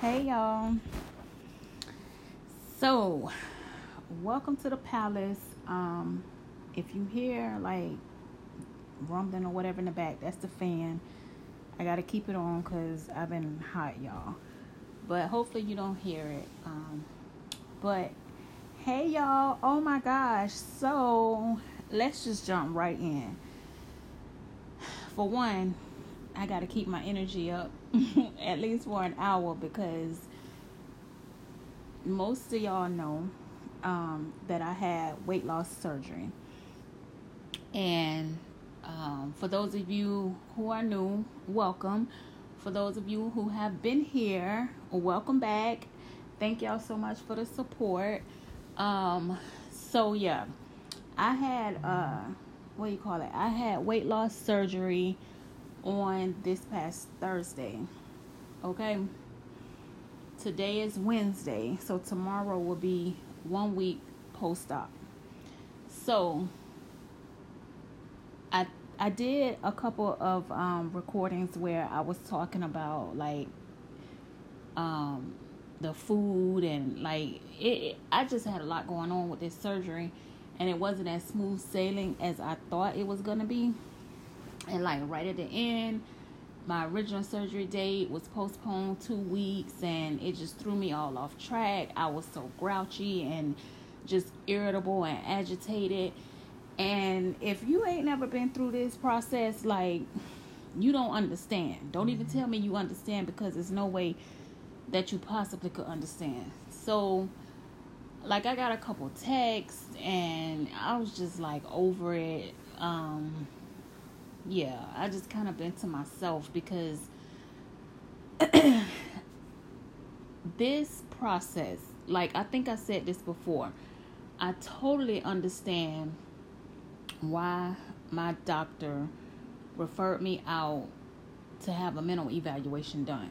Hey y'all. So, welcome to the palace. Um, if you hear like rumbling or whatever in the back, that's the fan. I gotta keep it on because I've been hot, y'all. But hopefully you don't hear it. Um, but hey y'all, oh my gosh. So let's just jump right in. For one, I gotta keep my energy up at least for an hour because most of y'all know um, that I had weight loss surgery. And um, for those of you who are new, welcome. For those of you who have been here, welcome back. Thank y'all so much for the support. Um, so yeah, I had uh, what do you call it? I had weight loss surgery on this past Thursday. Okay. Today is Wednesday, so tomorrow will be one week post op. So I I did a couple of um, recordings where I was talking about like um, the food and like it, it, I just had a lot going on with this surgery, and it wasn't as smooth sailing as I thought it was gonna be. And like right at the end, my original surgery date was postponed two weeks, and it just threw me all off track. I was so grouchy and just irritable and agitated. And if you ain't never been through this process, like you don't understand. Don't even tell me you understand because there's no way that you possibly could understand. So, like, I got a couple texts and I was just like over it. Um, yeah, I just kind of been to myself because this process, like, I think I said this before, I totally understand why my doctor referred me out to have a mental evaluation done.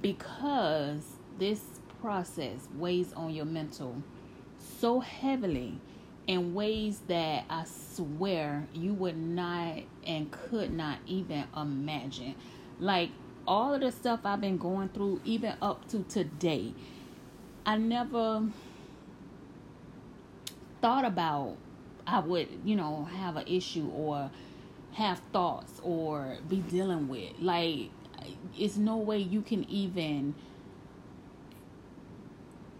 Because this process weighs on your mental so heavily in ways that I swear you would not and could not even imagine. Like all of the stuff I've been going through, even up to today, I never thought about I would, you know, have an issue or have thoughts or be dealing with. Like, it's no way you can even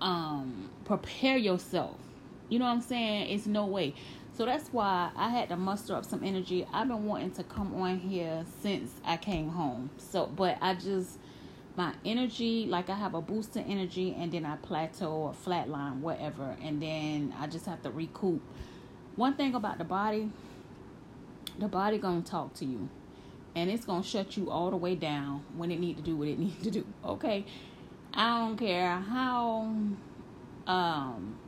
um prepare yourself. You know what I'm saying? It's no way. So that's why I had to muster up some energy. I've been wanting to come on here since I came home. So, but I just my energy, like I have a boost of energy, and then I plateau or flatline, whatever, and then I just have to recoup one thing about the body, the body gonna talk to you, and it's gonna shut you all the way down when it need to do what it need to do. Okay, I don't care how. Um,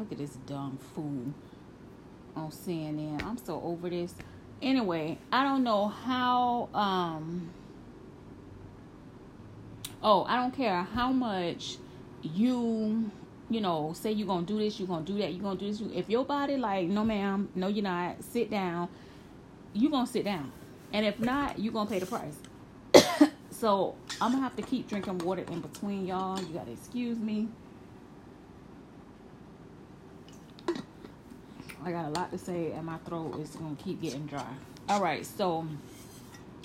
look at this dumb fool on CNN. I'm so over this. Anyway, I don't know how. Um. Oh, I don't care how much you you know, say you're gonna do this, you're gonna do that, you're gonna do this. If your body like, no ma'am, no you're not, sit down, you're gonna sit down. And if not, you're gonna pay the price. so I'm gonna have to keep drinking water in between y'all. You gotta excuse me. I got a lot to say and my throat is gonna keep getting dry. Alright, so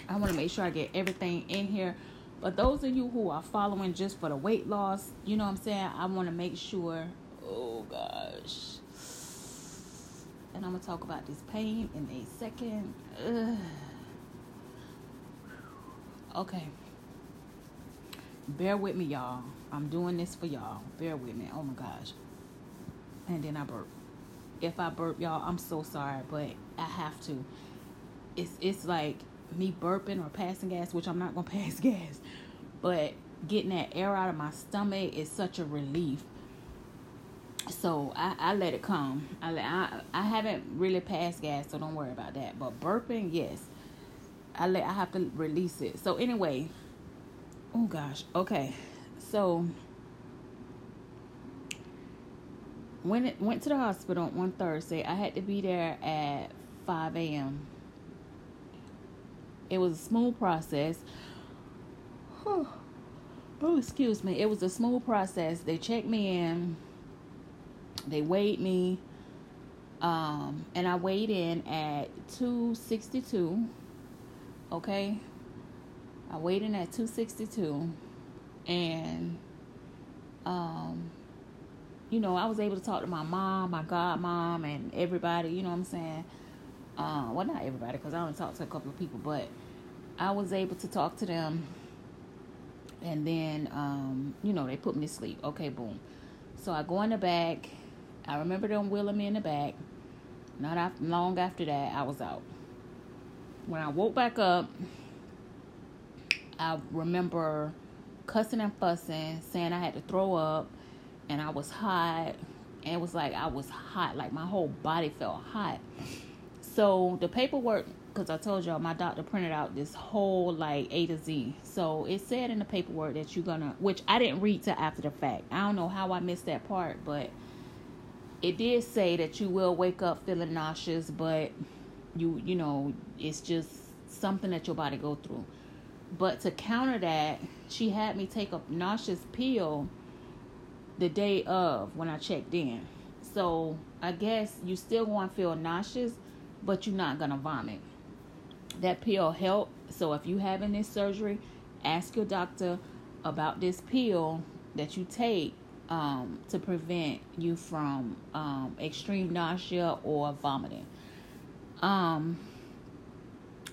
I wanna make sure I get everything in here but those of you who are following just for the weight loss, you know what I'm saying? I want to make sure. Oh gosh. And I'm to talk about this pain in a second. Ugh. Okay. Bear with me, y'all. I'm doing this for y'all. Bear with me. Oh my gosh. And then I burp. If I burp, y'all, I'm so sorry, but I have to. It's it's like me burping or passing gas, which I'm not gonna pass gas, but getting that air out of my stomach is such a relief. So I, I let it come. I, I I haven't really passed gas, so don't worry about that. But burping, yes, I let I have to release it. So anyway, oh gosh, okay, so when it went to the hospital one Thursday, I had to be there at 5 a.m. It was a smooth process. oh, excuse me. It was a smooth process. They checked me in. They weighed me. Um, and I weighed in at 262. Okay. I weighed in at 262. And, um, you know, I was able to talk to my mom, my godmom, and everybody, you know what I'm saying? Uh, well, not everybody, because I only talked to a couple of people, but I was able to talk to them. And then, um, you know, they put me to sleep. Okay, boom. So I go in the back. I remember them wheeling me in the back. Not after, long after that, I was out. When I woke back up, I remember cussing and fussing, saying I had to throw up, and I was hot. And it was like I was hot, like my whole body felt hot. So the paperwork, because I told y'all my doctor printed out this whole like A to Z. So it said in the paperwork that you're gonna, which I didn't read till after the fact. I don't know how I missed that part, but it did say that you will wake up feeling nauseous, but you you know it's just something that your body go through. But to counter that, she had me take a nauseous pill the day of when I checked in. So I guess you still going to feel nauseous, but you're not gonna vomit. That pill help. So if you having this surgery, ask your doctor about this pill that you take um, to prevent you from um, extreme nausea or vomiting. Um,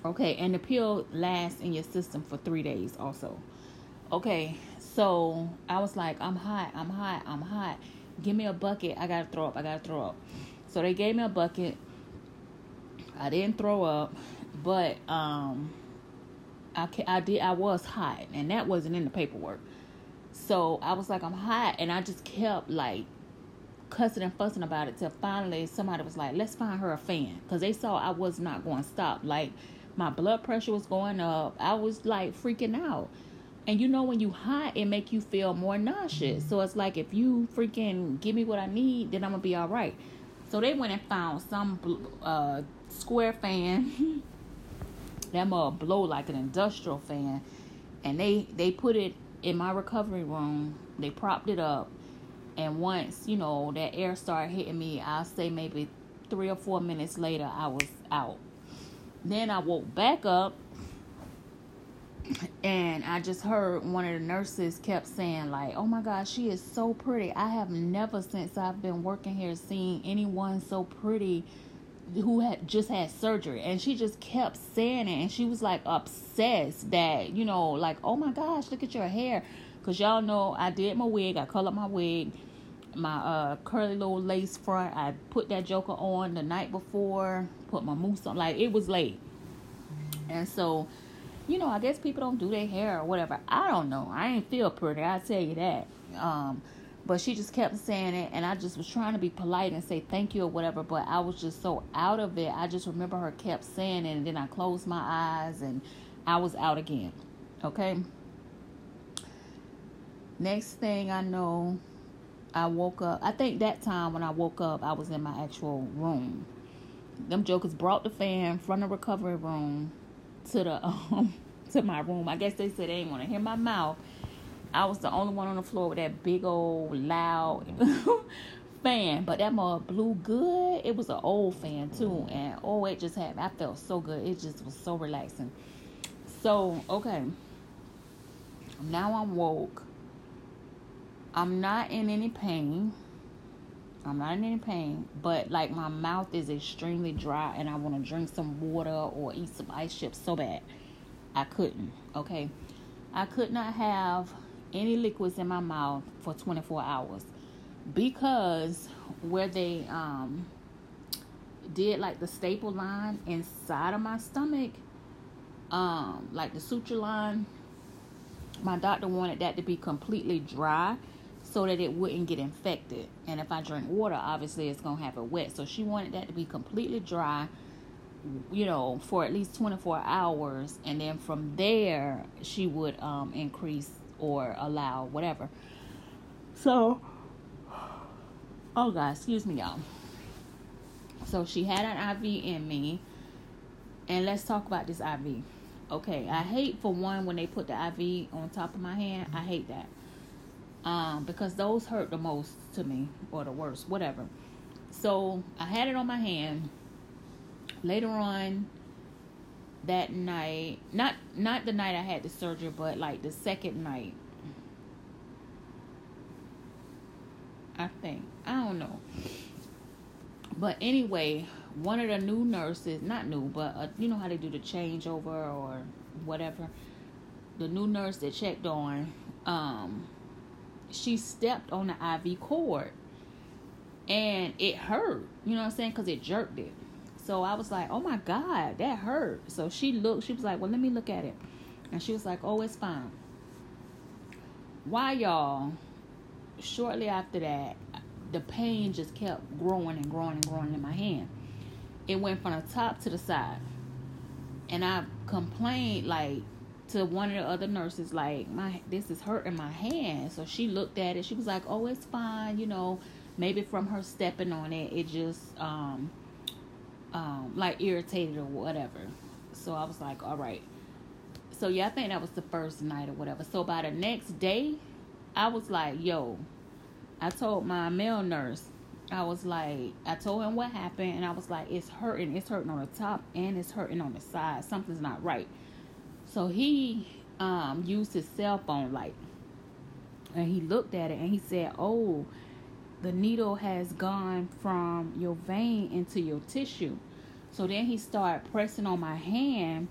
okay, and the pill lasts in your system for three days also. Okay, so I was like, I'm hot, I'm hot, I'm hot. Give me a bucket. I gotta throw up. I gotta throw up. So they gave me a bucket. I didn't throw up, but um, I I did. I was hot, and that wasn't in the paperwork. So I was like, I'm hot, and I just kept like cussing and fussing about it till finally somebody was like, let's find her a fan, because they saw I was not going to stop. Like my blood pressure was going up. I was like freaking out. And you know when you hot, it make you feel more nauseous. So it's like if you freaking give me what I need, then I'm gonna be all right. So they went and found some uh, square fan. that mug blow like an industrial fan, and they they put it in my recovery room. They propped it up, and once you know that air started hitting me, I'll say maybe three or four minutes later, I was out. Then I woke back up and I just heard one of the nurses kept saying like, "Oh my God, she is so pretty. I have never since I've been working here seen anyone so pretty who had just had surgery." And she just kept saying it, and she was like obsessed that you know, like, "Oh my gosh, look at your hair," because y'all know I did my wig, I colored my wig, my uh curly little lace front. I put that joker on the night before, put my mousse on, like it was late, and so you know, I guess people don't do their hair or whatever. I don't know. I ain't feel pretty. I tell you that. Um, but she just kept saying it, and I just was trying to be polite and say thank you or whatever. But I was just so out of it. I just remember her kept saying it, and then I closed my eyes and I was out again. Okay. Next thing I know, I woke up. I think that time when I woke up, I was in my actual room. Them jokers brought the fan from the recovery room to the um to my room. I guess they said they didn't want to hear my mouth. I was the only one on the floor with that big old loud fan, but that mug blew good. It was an old fan too, and oh, it just had. I felt so good. It just was so relaxing. So okay, now I'm woke. I'm not in any pain. I'm not in any pain, but like my mouth is extremely dry and I want to drink some water or eat some ice chips so bad. I couldn't, okay? I could not have any liquids in my mouth for 24 hours because where they um did like the staple line inside of my stomach um like the suture line my doctor wanted that to be completely dry so that it wouldn't get infected. And if I drink water, obviously it's going to have it wet. So she wanted that to be completely dry, you know, for at least 24 hours. And then from there, she would um, increase or allow whatever. So, oh God, excuse me, y'all. So she had an IV in me. And let's talk about this IV. Okay, I hate for one when they put the IV on top of my hand. I hate that. Um, because those hurt the most to me, or the worst, whatever. So I had it on my hand. Later on that night, not not the night I had the surgery, but like the second night. I think I don't know. But anyway, one of the new nurses, not new, but uh, you know how they do the changeover or whatever. The new nurse that checked on, um, she stepped on the IV cord, and it hurt. You know what I'm saying? Because it jerked it. So I was like, "Oh my God, that hurt." So she looked. She was like, "Well, let me look at it," and she was like, "Oh, it's fine." Why y'all? Shortly after that, the pain just kept growing and growing and growing in my hand. It went from the top to the side. And I complained like to one of the other nurses, like, my this is hurting my hand. So she looked at it, she was like, Oh, it's fine, you know, maybe from her stepping on it, it just um um like irritated or whatever. So I was like, All right. So yeah, I think that was the first night or whatever. So by the next day, I was like, yo, I told my male nurse, I was like, I told him what happened, and I was like, it's hurting. It's hurting on the top and it's hurting on the side. Something's not right. So he um, used his cell phone light, and he looked at it and he said, "Oh, the needle has gone from your vein into your tissue." So then he started pressing on my hand,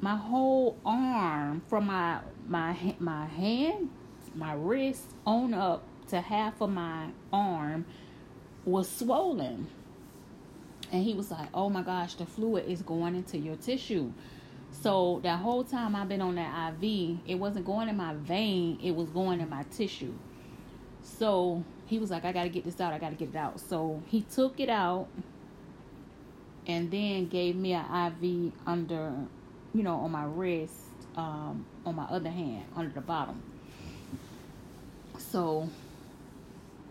my whole arm from my my my hand, my wrist on up to half of my arm was swollen. And he was like, Oh my gosh, the fluid is going into your tissue. So that whole time I've been on that IV, it wasn't going in my vein, it was going in my tissue. So he was like, I gotta get this out, I gotta get it out. So he took it out and then gave me an IV under, you know, on my wrist, um, on my other hand, under the bottom. So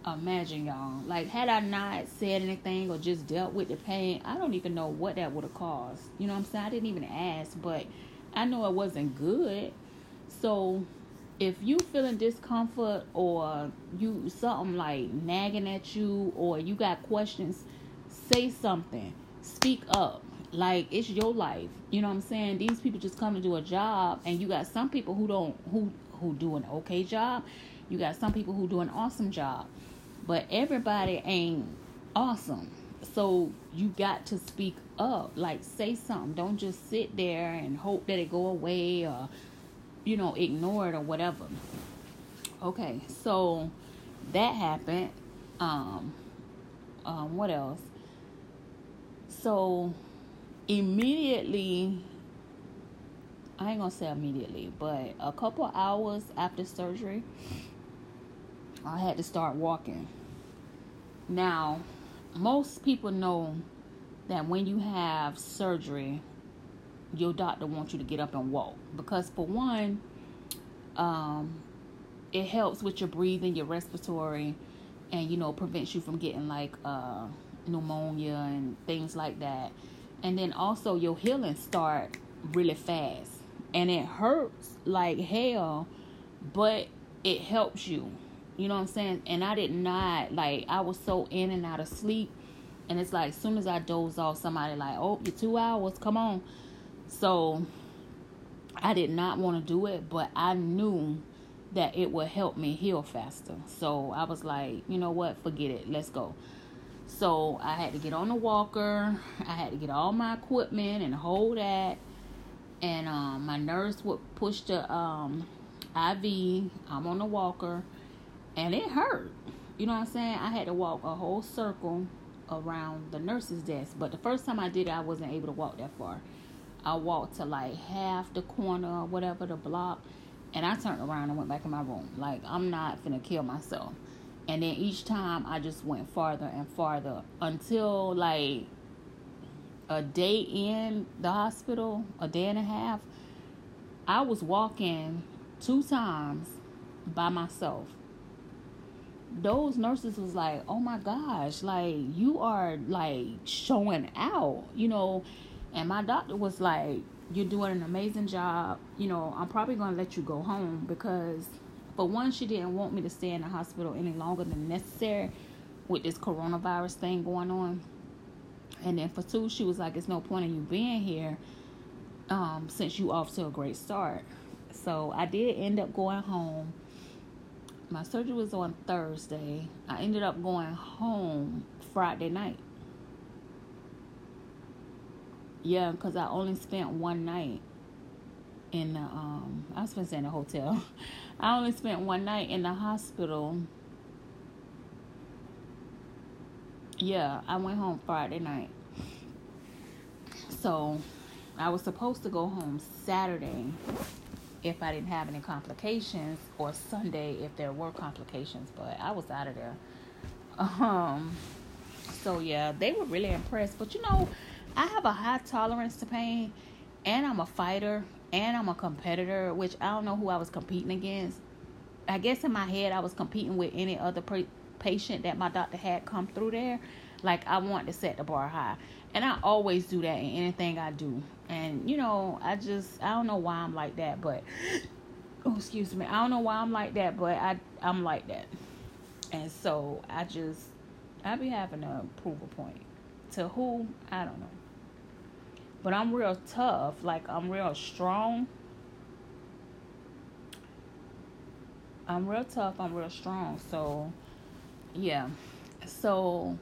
imagine y'all. Like had i not said anything or just dealt with the pain i don't even know what that would have caused. You know what i'm saying? I didn't even ask but i know it wasn't good. So if you feeling discomfort or you something like nagging at you or you got questions say something. Speak up. Like it's your life. You know what i'm saying? These people just come to do a job and you got some people who don't who who do an okay job. You got some people who do an awesome job but everybody ain't awesome. So you got to speak up. Like say something. Don't just sit there and hope that it go away or you know, ignore it or whatever. Okay, so that happened. Um um what else? So immediately I ain't gonna say immediately, but a couple hours after surgery, I had to start walking. Now, most people know that when you have surgery, your doctor wants you to get up and walk because, for one, um, it helps with your breathing, your respiratory, and you know prevents you from getting like uh, pneumonia and things like that. And then also your healing start really fast, and it hurts like hell, but it helps you you know what I'm saying? And I did not like I was so in and out of sleep. And it's like as soon as I doze off, somebody like, Oh, you're two hours, come on. So I did not want to do it, but I knew that it would help me heal faster. So I was like, you know what, forget it, let's go. So I had to get on the walker. I had to get all my equipment and hold that. And um, my nurse would push the um, IV. I'm on the walker and it hurt. You know what I'm saying? I had to walk a whole circle around the nurse's desk, but the first time I did it, I wasn't able to walk that far. I walked to like half the corner or whatever the block, and I turned around and went back in my room. Like I'm not gonna kill myself. And then each time I just went farther and farther until like a day in the hospital, a day and a half, I was walking two times by myself those nurses was like, "Oh my gosh, like you are like showing out," you know. And my doctor was like, you're doing an amazing job. You know, I'm probably to let you go home because, for one, she didn't want me to stay in the hospital any longer than necessary with this coronavirus thing going on. And then for two, she was like, "It's no point in you being here, um, since you off to a great start." So I did end up going home. My surgery was on Thursday. I ended up going home Friday night. Yeah, because I only spent one night in the um I was in the hotel. I only spent one night in the hospital. Yeah, I went home Friday night. So I was supposed to go home Saturday if I didn't have any complications or Sunday if there were complications, but I was out of there. Um so yeah, they were really impressed. But you know, I have a high tolerance to pain, and I'm a fighter, and I'm a competitor, which I don't know who I was competing against. I guess in my head, I was competing with any other pre- patient that my doctor had come through there. Like, I want to set the bar high. And I always do that in anything I do. And, you know, I just, I don't know why I'm like that, but, oh, excuse me. I don't know why I'm like that, but I, I'm like that. And so I just, I be having a point. To who? I don't know. But I'm real tough. Like I'm real strong. I'm real tough. I'm real strong. So, yeah. So,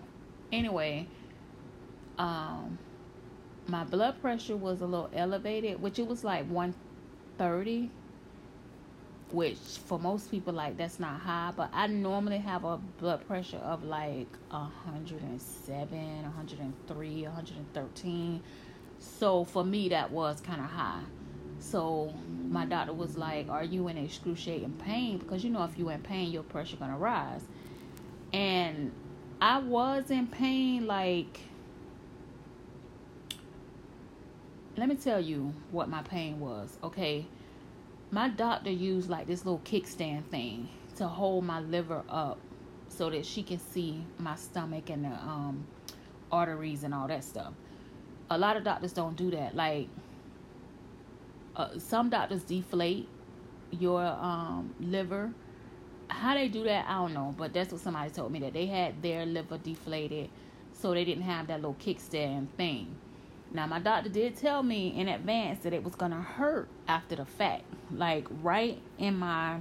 anyway, um, my blood pressure was a little elevated, which it was like 130, which for most people like that's not high, but I normally have a blood pressure of like 107, 103, 113. So for me, that was kind of high. So my doctor was like, "Are you in excruciating pain? Because you know, if you're in pain, your pressure gonna rise." And I was in pain. Like, let me tell you what my pain was. Okay, my doctor used like this little kickstand thing to hold my liver up so that she can see my stomach and the um, arteries and all that stuff a lot of doctors don't do that. Like uh, some doctors deflate your um, liver. How they do that, I don't know. But that's what somebody told me that they had their liver deflated, so they didn't have that little kickstand thing. Now my doctor did tell me in advance that it was gonna hurt after the fact, like right in my,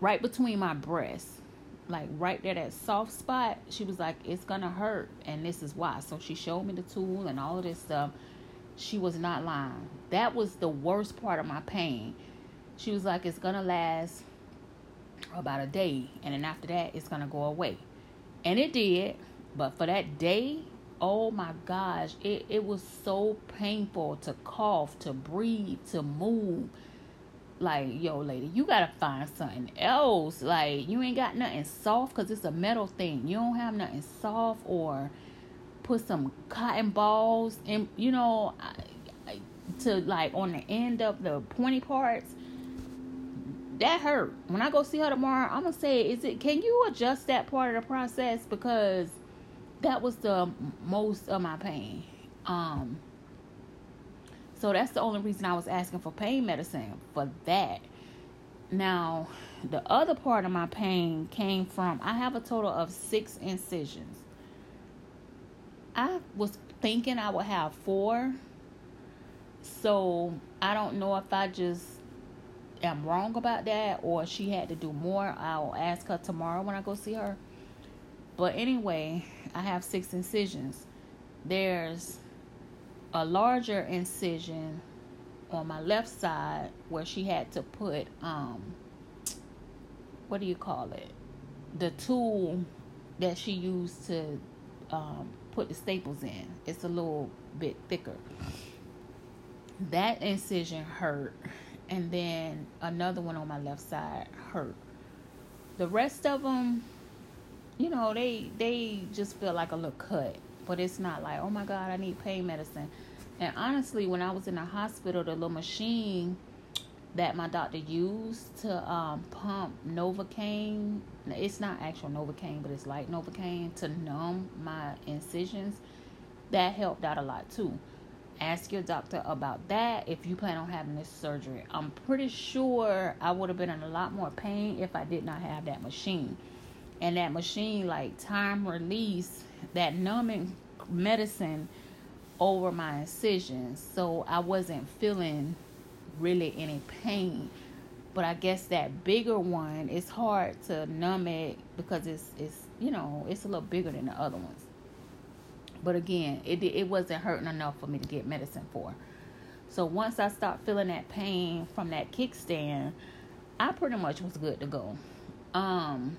right between my breasts like right there that soft spot. She was like it's gonna hurt and this is why. So she showed me the tool and all of this stuff. She was not lying. That was the worst part of my pain. She was like it's gonna last about a day and then after that it's gonna go away. And it did but for that day oh my gosh it, it was so painful to cough to breathe to move. Like yo lady you gotta find something else. Like you ain't got nothing soft because it's a metal thing. You don't have nothing soft or put some cotton balls and you know to like on the end of the pointy parts. That hurt. When i go see her tomorrow i'm gonna say is it can you adjust that part of the process? Because that was the most of my pain um so that's the only reason I was asking for pain medicine for that. Now, the other part of my pain came from I have a total of six incisions. I was thinking I would have four. So I don't know if I just am wrong about that or she had to do more. I'll ask her tomorrow when I go see her. But anyway, I have six incisions. There's a larger incision on my left side where she had to put um what do you call it? The tool that she used to um, put the staples in. It's a little bit thicker. That incision hurt and then another one on my left side hurt. The rest of them you know they they just feel like a little cut but it's not like, oh my God, I need pain medicine. And honestly, when I was in the hospital, the little machine that my doctor used to um, pump Novocaine, it's not actual Novocaine, but it's like Novocaine to numb my incisions, that helped out a lot too. ask your doctor about that if you plan on having this surgery. I'm pretty sure I would have been in a lot more pain if I did not have that machine. And that machine, like time release, that numbing medicine over my incisions. So I wasn't feeling really any pain. But I guess that bigger one, it's hard to numb it because it's it's you know it's a little bigger than the other ones. But again, it it wasn't hurting enough for me to get medicine for. So once I stopped feeling that pain from that kickstand, I pretty much was good to go. Um,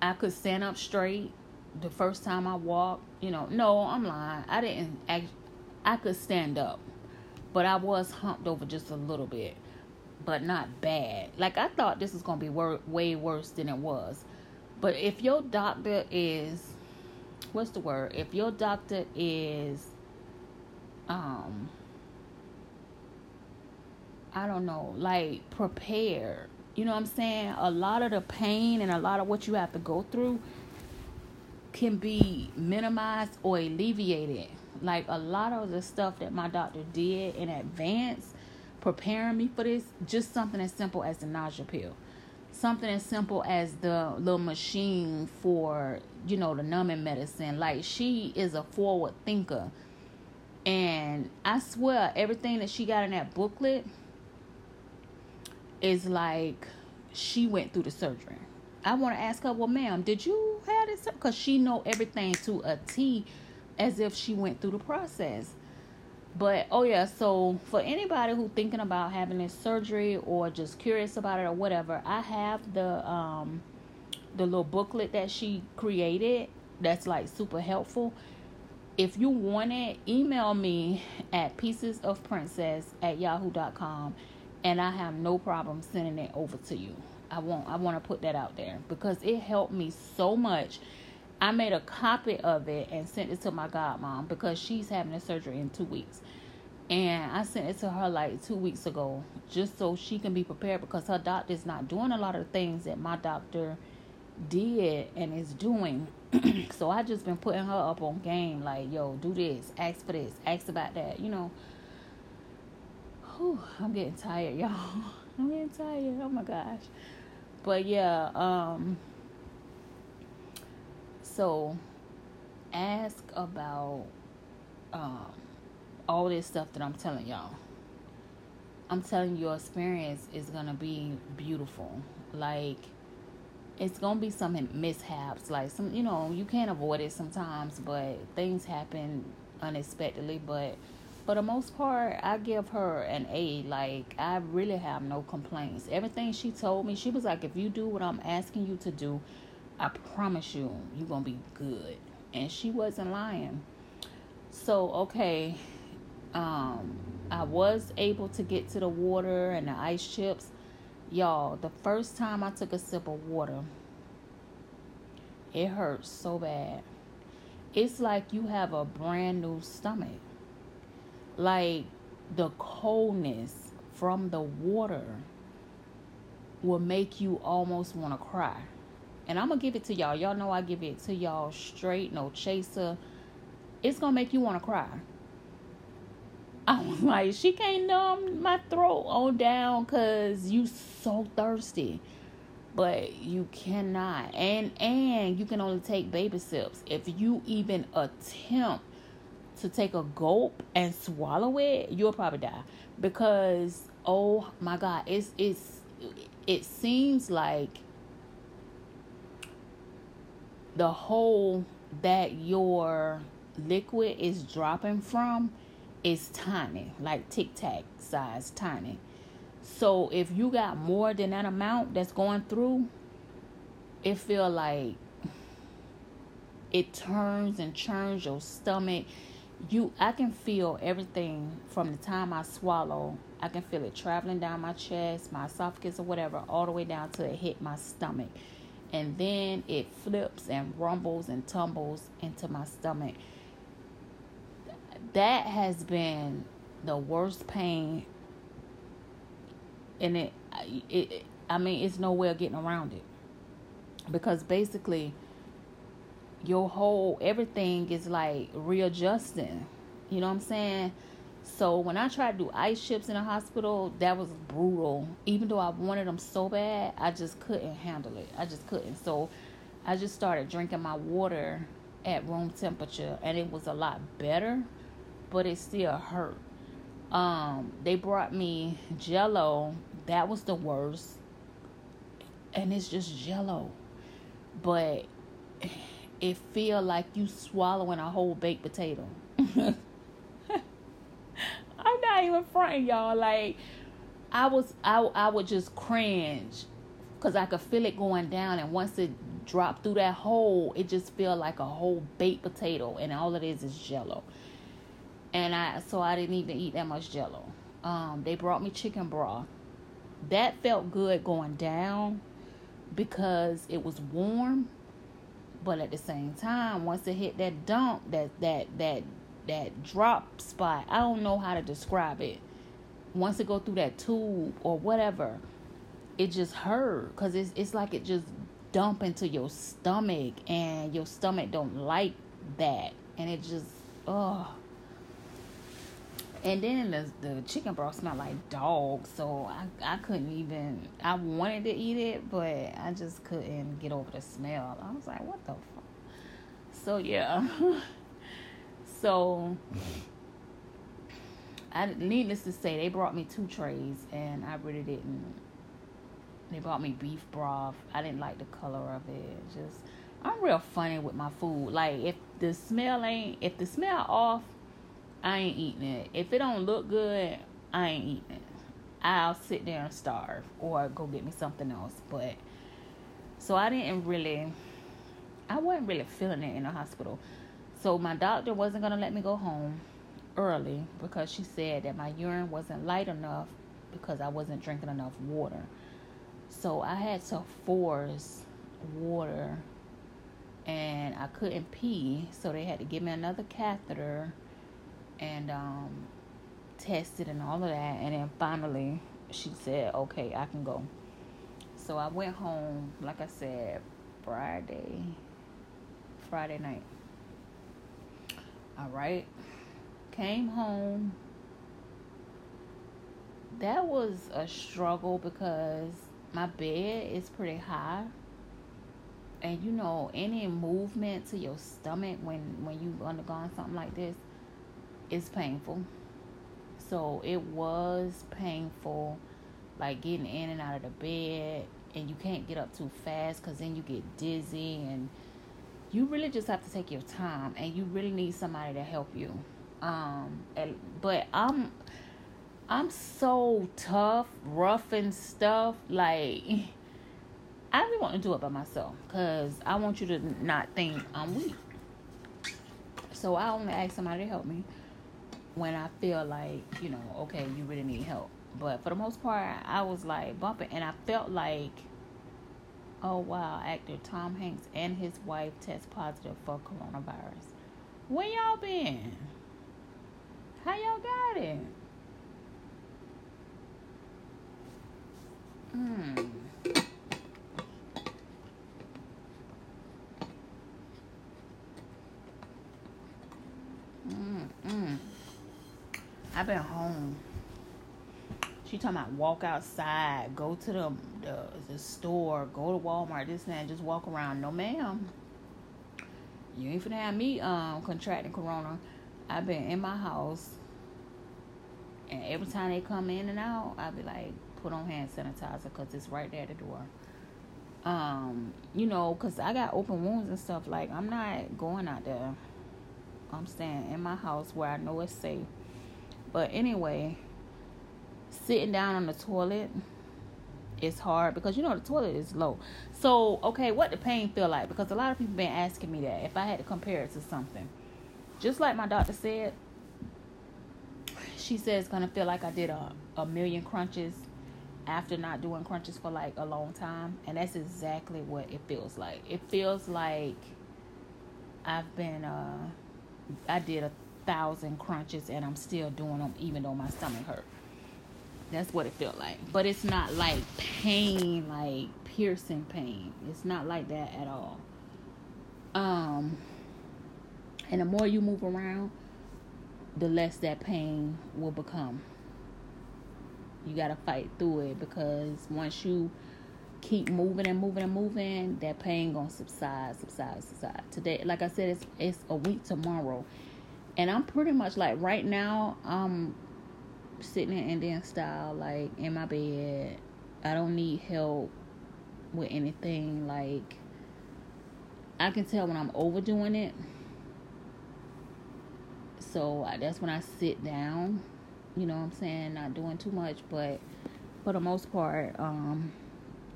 I could stand up straight the first time I walked. You know, no, I'm lying. I didn't. Act, I could stand up, but I was humped over just a little bit, but not bad. Like I thought this was gonna be wor- way worse than it was. But if your doctor is what's the word? If your doctor is um I don't know, like prepared. You know what I'm saying? A lot of the pain and a lot of what you have to go through can be minimized or alleviated. Like a lot of the stuff that my doctor did in advance, preparing me for this, just something as simple as the nausea pill something as simple as the little machine for you know the numbing medicine like she is a forward thinker and i swear everything that she got in that booklet is like she went through the surgery i want to ask her well ma'am did you have this because she know everything to a t as if she went through the process but oh yeah, so for anybody who thinking about having this surgery or just curious about it or whatever, I have the um the little booklet that she created that's like super helpful. If you want it, email me at piecesofprincess of princess at yahoo.com and I have no problem sending it over to you. I want I want to put that out there because it helped me so much I made a copy of it and sent it to my godmom because she's having a surgery in two weeks. And I sent it to her like two weeks ago just so she can be prepared because her doctor's not doing a lot of things that my doctor did and is doing. so I just been putting her up on game like, yo, do this, ask for this, ask about that, you know. Whew, I'm getting tired, y'all. I'm getting tired. Oh my gosh. But yeah, um so ask about um, all this stuff that I'm telling y'all. I'm telling you, your experience is gonna be beautiful. Like it's gonna be some mishaps, like some you know you can't avoid it sometimes, but things happen unexpectedly. But for the most part, I give her an A. Like I really have no complaints. Everything she told me, she was like, if you do what I'm asking you to do, I promise you, you're going to be good. And she wasn't lying. So, okay, um, I was able to get to the water and the ice chips. Y'all, the first time I took a sip of water, it hurt so bad. It's like you have a brand new stomach. Like the coldness from the water will make you almost want to cry. And I'm gonna give it to y'all. Y'all know I give it to y'all straight, no chaser. It's gonna make you wanna cry. I was like, she can't numb my throat on down cause you so thirsty. But you cannot. And and you can only take baby sips. If you even attempt to take a gulp and swallow it, you'll probably die. Because oh my god, it's it's it seems like the hole that your liquid is dropping from is tiny, like tic tac size tiny. So if you got more than that amount that's going through, it feel like it turns and churns your stomach. You I can feel everything from the time I swallow. I can feel it traveling down my chest, my esophagus or whatever, all the way down to it hit my stomach and then it flips and rumbles and tumbles into my stomach. That has been the worst pain, and it, it, I mean, it's no way of getting around it because basically your whole everything is like readjusting You know what I'm saying? So when I tried to do ice chips in the hospital, that was brutal. Even though I wanted them so bad, I just couldn't handle it. I just couldn't. So I just started drinking my water at room temperature, and it was a lot better, but it still hurt. Um, they brought me Jello. That was the worst, and it's just Jello, but it feel like you swallowing a whole baked potato. I'm not even fronting y'all. Like I was, I I would just cringe because I could feel it going down, and once it dropped through that hole, it just feel like a whole baked potato, and all it is is Jello. And I so I didn't even eat that much Jello. Um, they brought me chicken broth. That felt good going down because it was warm, but at the same time, once it hit that dump, that that that that drop spot. I don't know how to describe it. Once it go through that tube or whatever, it just hurt because it's it's like it just dump into your stomach and your stomach don't like that and it just oh and then the the chicken broth smelled like dog so I, I couldn't even I wanted to eat it but I just couldn't get over the smell I was like what the fuck so yeah So, I needless to say, they brought me two trays, and I really didn't. They brought me beef broth. I didn't like the color of it. Just, I'm real funny with my food. Like if the smell ain't, if the smell off, I ain't eating it. If it don't look good, I ain't eating it. I'll sit there and starve or go get me something else. But so I didn't really, I wasn't really feeling it in the hospital. So my doctor wasn't going to let me go home early because she said that my urine wasn't light enough because I wasn't drinking enough water. So I had to force water and I couldn't pee, so they had to give me another catheter and um, test it and all of that. And then finally, she said, "Okay, I can go." So I went home, like I said, Friday, Friday night. All right. Came home. That was a struggle because my bed is pretty high. And you know, any movement to your stomach when when you've undergone something like this is painful. So it was painful like getting in and out of the bed and you can't get up too fast cuz then you get dizzy and you really just have to take your time and you really need somebody to help you. Um and, but i'm i'm so tough rough and stuff like i really want to do it by myself because i want you to not think i'm weak. So i only ask somebody to help me when i feel like you know okay you really need help but for the most part i was like bumping and i felt like Oh wow, actor Tom Hanks and his wife test positive for coronavirus. Where y'all been? How y'all got it? Hmm. Mm, mm. I've been home. She talking about walk outside, go to the, the the store, go to Walmart, this and that, just walk around. No, ma'am. You ain't finna have me um contracting corona. I've been in my house, and every time they come in and out, I'll be like, put on hand sanitizer because it's right there at the door. Um, you know, cause I got open wounds and stuff. Like I'm not going out there. I'm staying in my house where I know it's safe. But anyway, sitting down on the toilet is hard because you know the toilet is low. So, okay, what the pain feel like? Because a lot of people been asking me that if I had to compare it to something. Just like my doctor said, she said it's gonna feel like I did a, a million crunches after not doing crunches for like a long time. And that's exactly what it feels like. It feels like I've been uh I did a thousand crunches and I'm still doing them even though my stomach hurt. That's what it felt like. But it's not like pain, like piercing pain. It's not like that at all. Um and the more you move around, the less that pain will become. You got to fight through it because once you keep moving and moving and moving, that pain gonna subside, subside, subside. Today, like I said, it's it's a week tomorrow, and I'm pretty much like right now. I'm sitting in Indian style, like in my bed. I don't need help with anything. Like I can tell when I'm overdoing it. So that's when I sit down. You know what I'm saying? Not doing too much, but for the most part, um,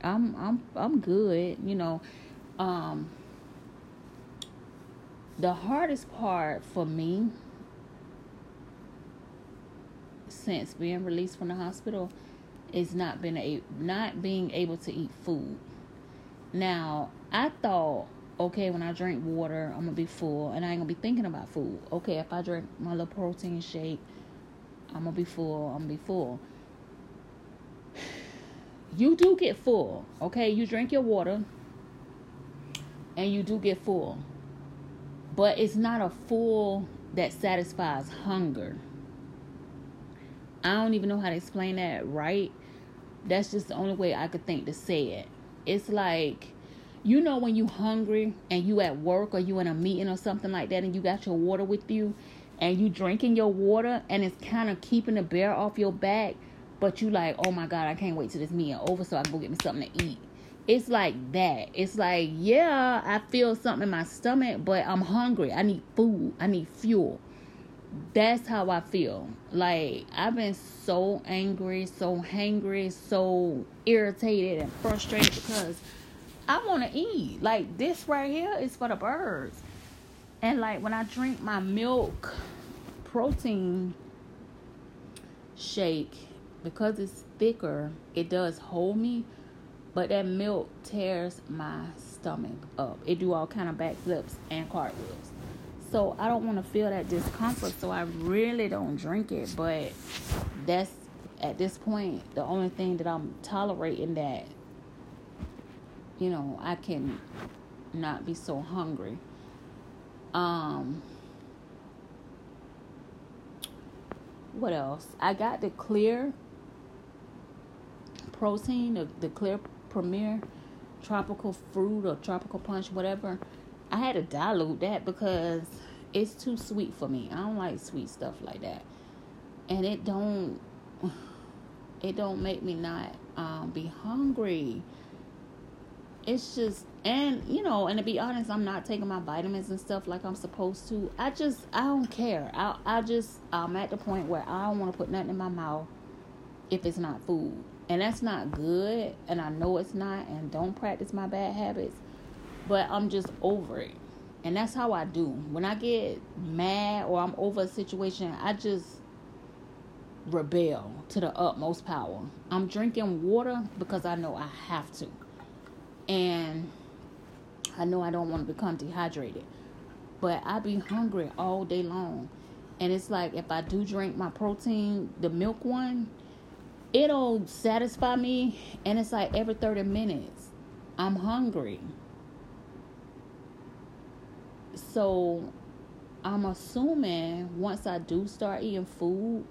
I'm I'm I'm good, you know. Um the hardest part for me since being released from the hospital is not being a not being able to eat food. Now, I thought, okay, when I drink water, I'm gonna be full and I ain't gonna be thinking about food. Okay, if I drink my little protein shake, I'm gonna be full, I'm gonna be full you do get full. Okay, you drink your water and you do get full. But it's not a full that satisfies hunger. I don't even know how to explain that right. That's just the only way I could think to say it. It's like you know when you hungry and you at work or you in a meeting or something like that and you got your water with you and you drinking your water and it's kind of keeping the bear off your back but you like, oh my God, I can't wait till this meal over so I can go get me something to eat. It's like that. It's like, yeah, I feel something in my stomach, but I'm hungry. I need food. I need fuel. That's how I feel. Like I've been so angry, so hangry, so irritated and frustrated because I want to eat. Like this right here is for the birds. And like when I drink my milk protein shake, because it's thicker, it does hold me, but that milk tears my stomach up. It do all kind of backflips and cartwheels. So I don't want to feel that discomfort, so I really don't drink it. But that's at this point the only thing that I'm tolerating that you know I can not be so hungry. Um what else? I got the clear protein, the, the clear premier tropical fruit or tropical punch, whatever, I had to dilute that because it's too sweet for me. I don't like sweet stuff like that. And it don't it don't make me not um, be hungry. It's just and you know, and to be honest, I'm not taking my vitamins and stuff like I'm supposed to. I just I don't care. I I just I'm at the point where I don't want to put nothing in my mouth if it's not food. And that's not good. And I know it's not. And don't practice my bad habits. But I'm just over it. And that's how I do. When I get mad or I'm over a situation, I just rebel to the utmost power. I'm drinking water because I know I have to. And I know I don't want to become dehydrated. But I be hungry all day long. And it's like if I do drink my protein, the milk one, it'll satisfy me and it's like every 30 minutes i'm hungry. So i'm assuming once i do start eating food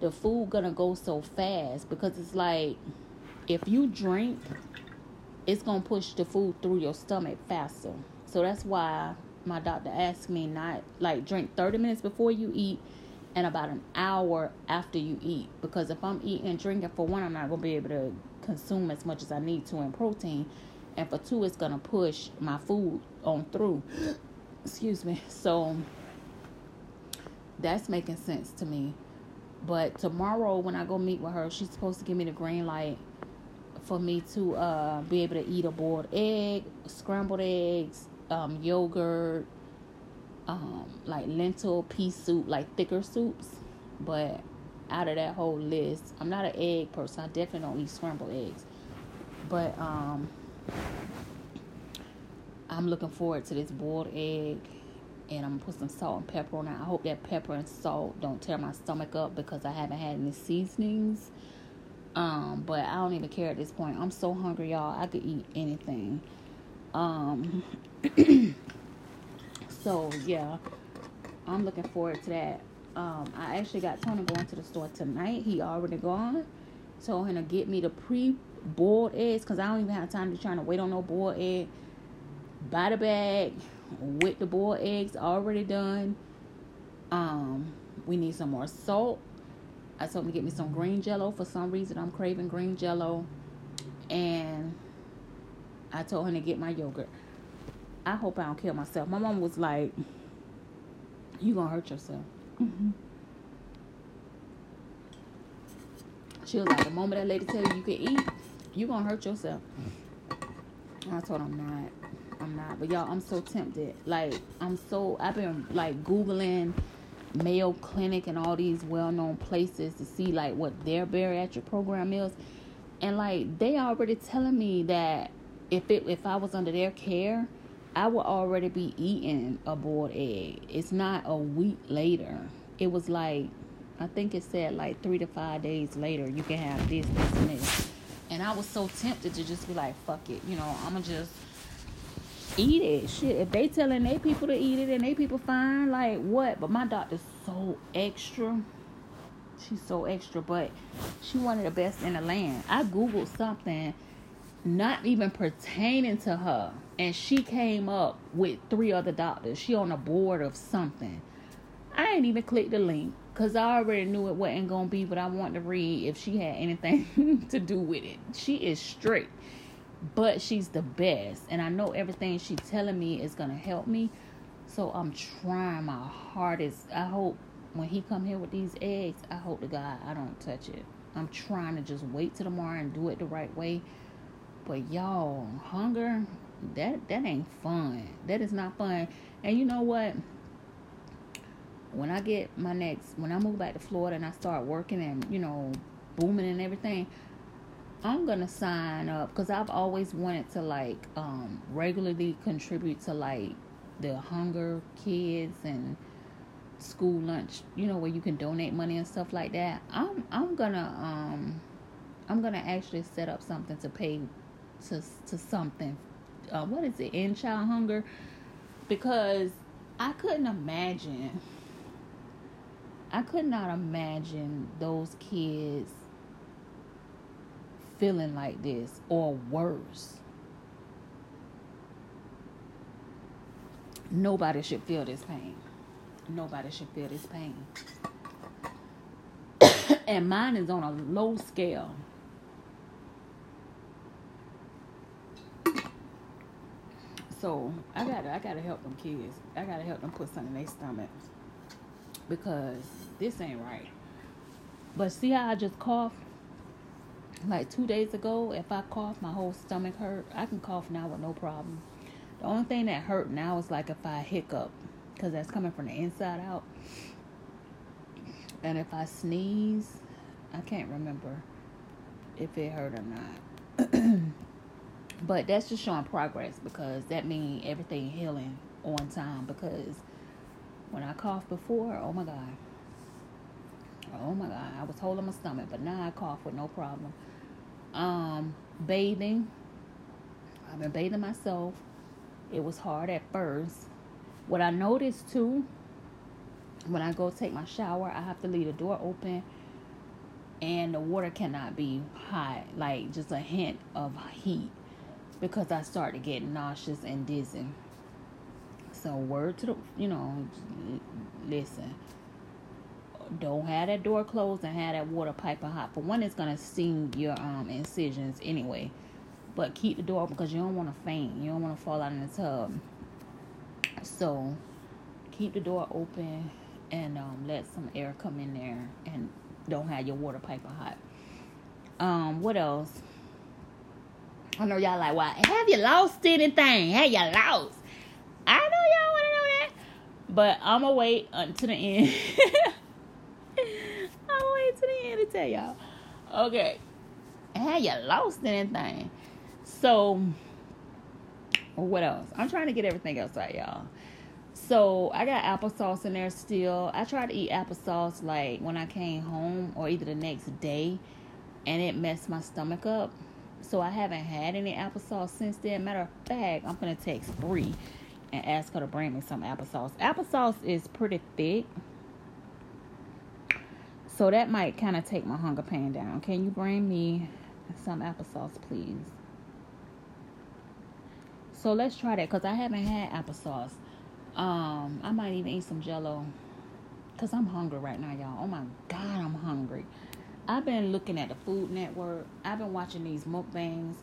the food gonna go so fast because it's like if you drink it's gonna push the food through your stomach faster. So that's why my doctor asked me not like drink 30 minutes before you eat and about an hour after you eat. Because if I'm eating and drinking, for one, I'm not going to be able to consume as much as I need to in protein. And for two, it's going to push my food on through. Excuse me. So that's making sense to me. But tomorrow, when I go meet with her, she's supposed to give me the green light for me to uh, be able to eat a boiled egg, scrambled eggs, um, yogurt, um, like lentil pea soup, like thicker soups. But out of that whole list, I'm not an egg person. I definitely don't eat scrambled eggs. But um, I'm looking forward to this boiled egg. And I'm gonna put some salt and pepper on it. I hope that pepper and salt don't tear my stomach up because I haven't had any seasonings. Um, but I don't even care at this point. I'm so hungry, y'all. I could eat anything. Um So yeah, I'm looking forward to that. Um, I actually got Tony going to the store tonight. He already gone. Told him to get me the pre boiled eggs because I don't even have time to try to wait on no boiled egg. Buy the bag with the boiled eggs already done. Um, we need some more salt. I told him to get me some green jello. For some reason, I'm craving green jello. And I told him to get my yogurt. I hope I don't kill myself. My mom was like, You gonna hurt yourself. Mm-hmm. She was like, The moment that lady tell you you can eat, you gonna hurt yourself. I told him I'm not. I'm not. But y'all, I'm so tempted. Like, I'm so I've been like Googling Mayo Clinic and all these well known places to see like what their bariatric program is. And like they already telling me that if it if I was under their care, I would already be eating a boiled egg. It's not a week later. It was like I think it said like three to five days later you can have this, this, and this. And I was so tempted to just be like, fuck it, you know, I'ma just eat it. Shit, if they telling they people to eat it and they people fine, like what? But my doctor's so extra. She's so extra, but she wanted the best in the land. I googled something not even pertaining to her, and she came up with three other doctors. She on a board of something. I ain't even clicked the link because I already knew it wasn't gonna be what I wanted to read if she had anything to do with it. She is straight but she's the best and i know everything she's telling me is gonna help me so i'm trying my hardest i hope when he come here with these eggs i hope to god i don't touch it i'm trying to just wait till tomorrow and do it the right way but y'all hunger that that ain't fun that is not fun and you know what when i get my next when i move back to florida and i start working and you know booming and everything I'm gonna sign up because I've always wanted to like um, regularly contribute to like the hunger kids and school lunch. You know where you can donate money and stuff like that. I'm I'm gonna um I'm gonna actually set up something to pay to to something. Uh, what is it? End child hunger because I couldn't imagine. I could not imagine those kids feeling like this or worse. Nobody should feel this pain. Nobody should feel this pain. and mine is on a low scale. So I gotta I gotta help them kids. I gotta help them put something in their stomach. Because this ain't right. But see how I just coughed? like two days ago, if I cough, my whole stomach hurt. I can cough now with no problem. The only thing that hurt now is like if I hiccup, because that's coming from the inside out. And if I sneeze, I can't remember if it hurt or not. but that's just showing progress because that means everything healing on time. Because when I coughed before, oh my God. Oh my God, I was holding my stomach, but now I cough with no problem um, bathing. I've been bathing myself. It was hard at first. What I noticed too, when I go take my shower, I have to leave the door open and the water cannot be hot, like just a hint of heat, because I start to get nauseous and dizzy. So, word to the, you know, listen don't have that door closed and have that water piping hot. For one, it's gonna sting your um incisions anyway. But keep the door open because you don't want to faint. You don't want to fall out in the tub. So keep the door open and um, let some air come in there and don't have your water piping hot. Um, what else? I know y'all like, why have you lost anything? Have you lost? I know y'all want to know that, but I'm gonna wait until the end. I'm gonna wait to the end to tell y'all. Okay. Have you lost anything? So, what else? I'm trying to get everything else out, y'all. So I got applesauce in there still. I tried to eat applesauce like when I came home or either the next day, and it messed my stomach up. So I haven't had any applesauce since then. Matter of fact, I'm gonna text Bree and ask her to bring me some applesauce. Applesauce is pretty thick So that might kind of take my hunger pain down. Can you bring me some applesauce, please? So let's try that because I haven't had applesauce. Um, I might even eat some jello because I'm hungry right now, y'all. Oh my God, I'm hungry. I've been looking at the Food Network. I've been watching these mukbangs.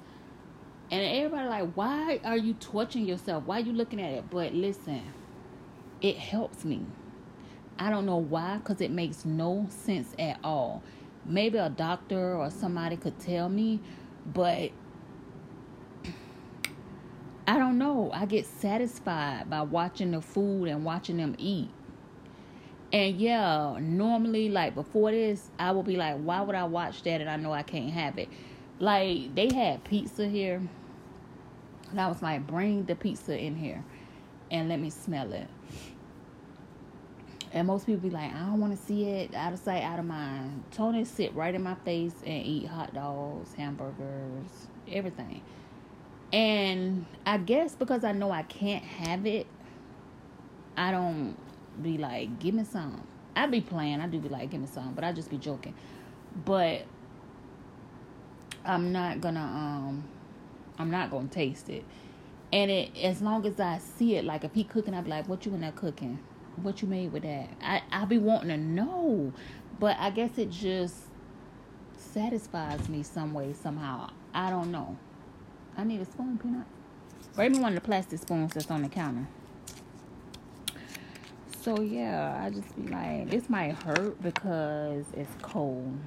And everybody like, why are you torturing yourself? Why are you looking at it? But listen, it helps me. I don't know why, because it makes no sense at all. Maybe a doctor or somebody could tell me, but I don't know. I get satisfied by watching the food and watching them eat. And yeah, normally, like before this, I would be like, why would I watch that and I know I can't have it? Like, they had pizza here. And I was like, bring the pizza in here and let me smell it. And most people be like, I don't want to see it out of sight, out of mind. Tony sit right in my face and eat hot dogs, hamburgers, everything. And I guess because I know I can't have it, I don't be like, give me some. I be playing, I do be like, give me some, but I just be joking. But I'm not gonna um I'm not gonna taste it. And it as long as I see it, like if he cooking, I be like, what you in there cooking? what you made with that? I I be wanting to know, but I guess it just satisfies me some way somehow. I don't know. I need a spoon, peanut. One of the plastic spoons that's on the counter. So yeah, I just be like, this might hurt because it's cold.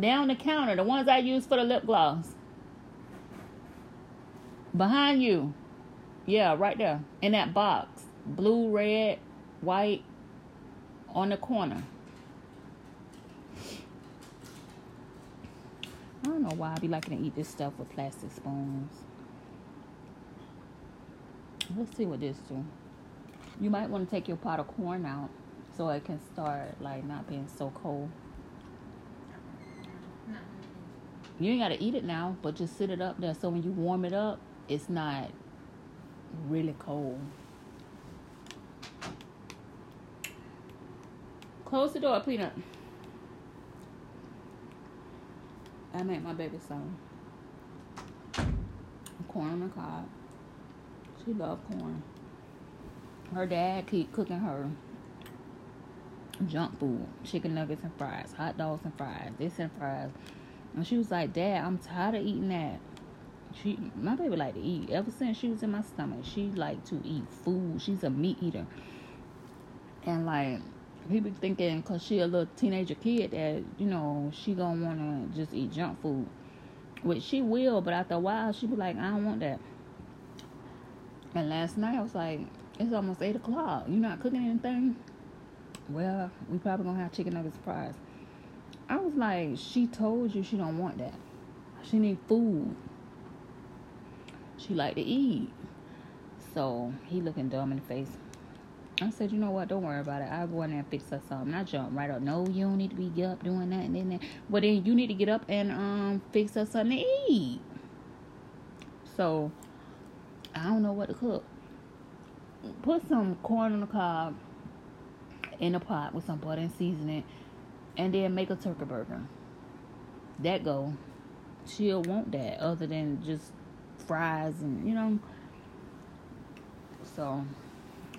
Down the counter, the ones I use for the lip gloss. Behind you. Yeah, right there. In that box. Blue, red, white on the corner. I don't know why I be liking to eat this stuff with plastic spoons. Let's see what this do. You might want to take your pot of corn out so it can start like not being so cold. You ain't gotta eat it now, but just sit it up there so when you warm it up, it's not really cold. Close the door, Peanut. I made my baby some corn on the cob. She love corn. Her dad keep cooking her junk food, chicken nuggets and fries, hot dogs and fries, this and fries. And she was like, Dad, I'm tired of eating that. She, my baby, like to eat. Ever since she was in my stomach, she like to eat food. She's a meat eater, and like people thinking because she a little teenager kid that you know she gonna wanna just eat junk food, which she will. But after a while, she be like, I don't want that. And last night I was like, it's almost eight o'clock. You not cooking anything? Well, we probably gonna have chicken nuggets fries. I was like, she told you she don't want that. She need food she like to eat. So he looking dumb in the face. I said, you know what? Don't worry about it. I'll go in there and fix her something. I jump right up. No, you don't need to be up doing that and then that. But then you need to get up and um fix us something to eat. So I don't know what to cook. Put some corn on the cob in a pot with some butter and seasoning, and then make a turkey burger. That go. She'll want that other than just fries and you know. So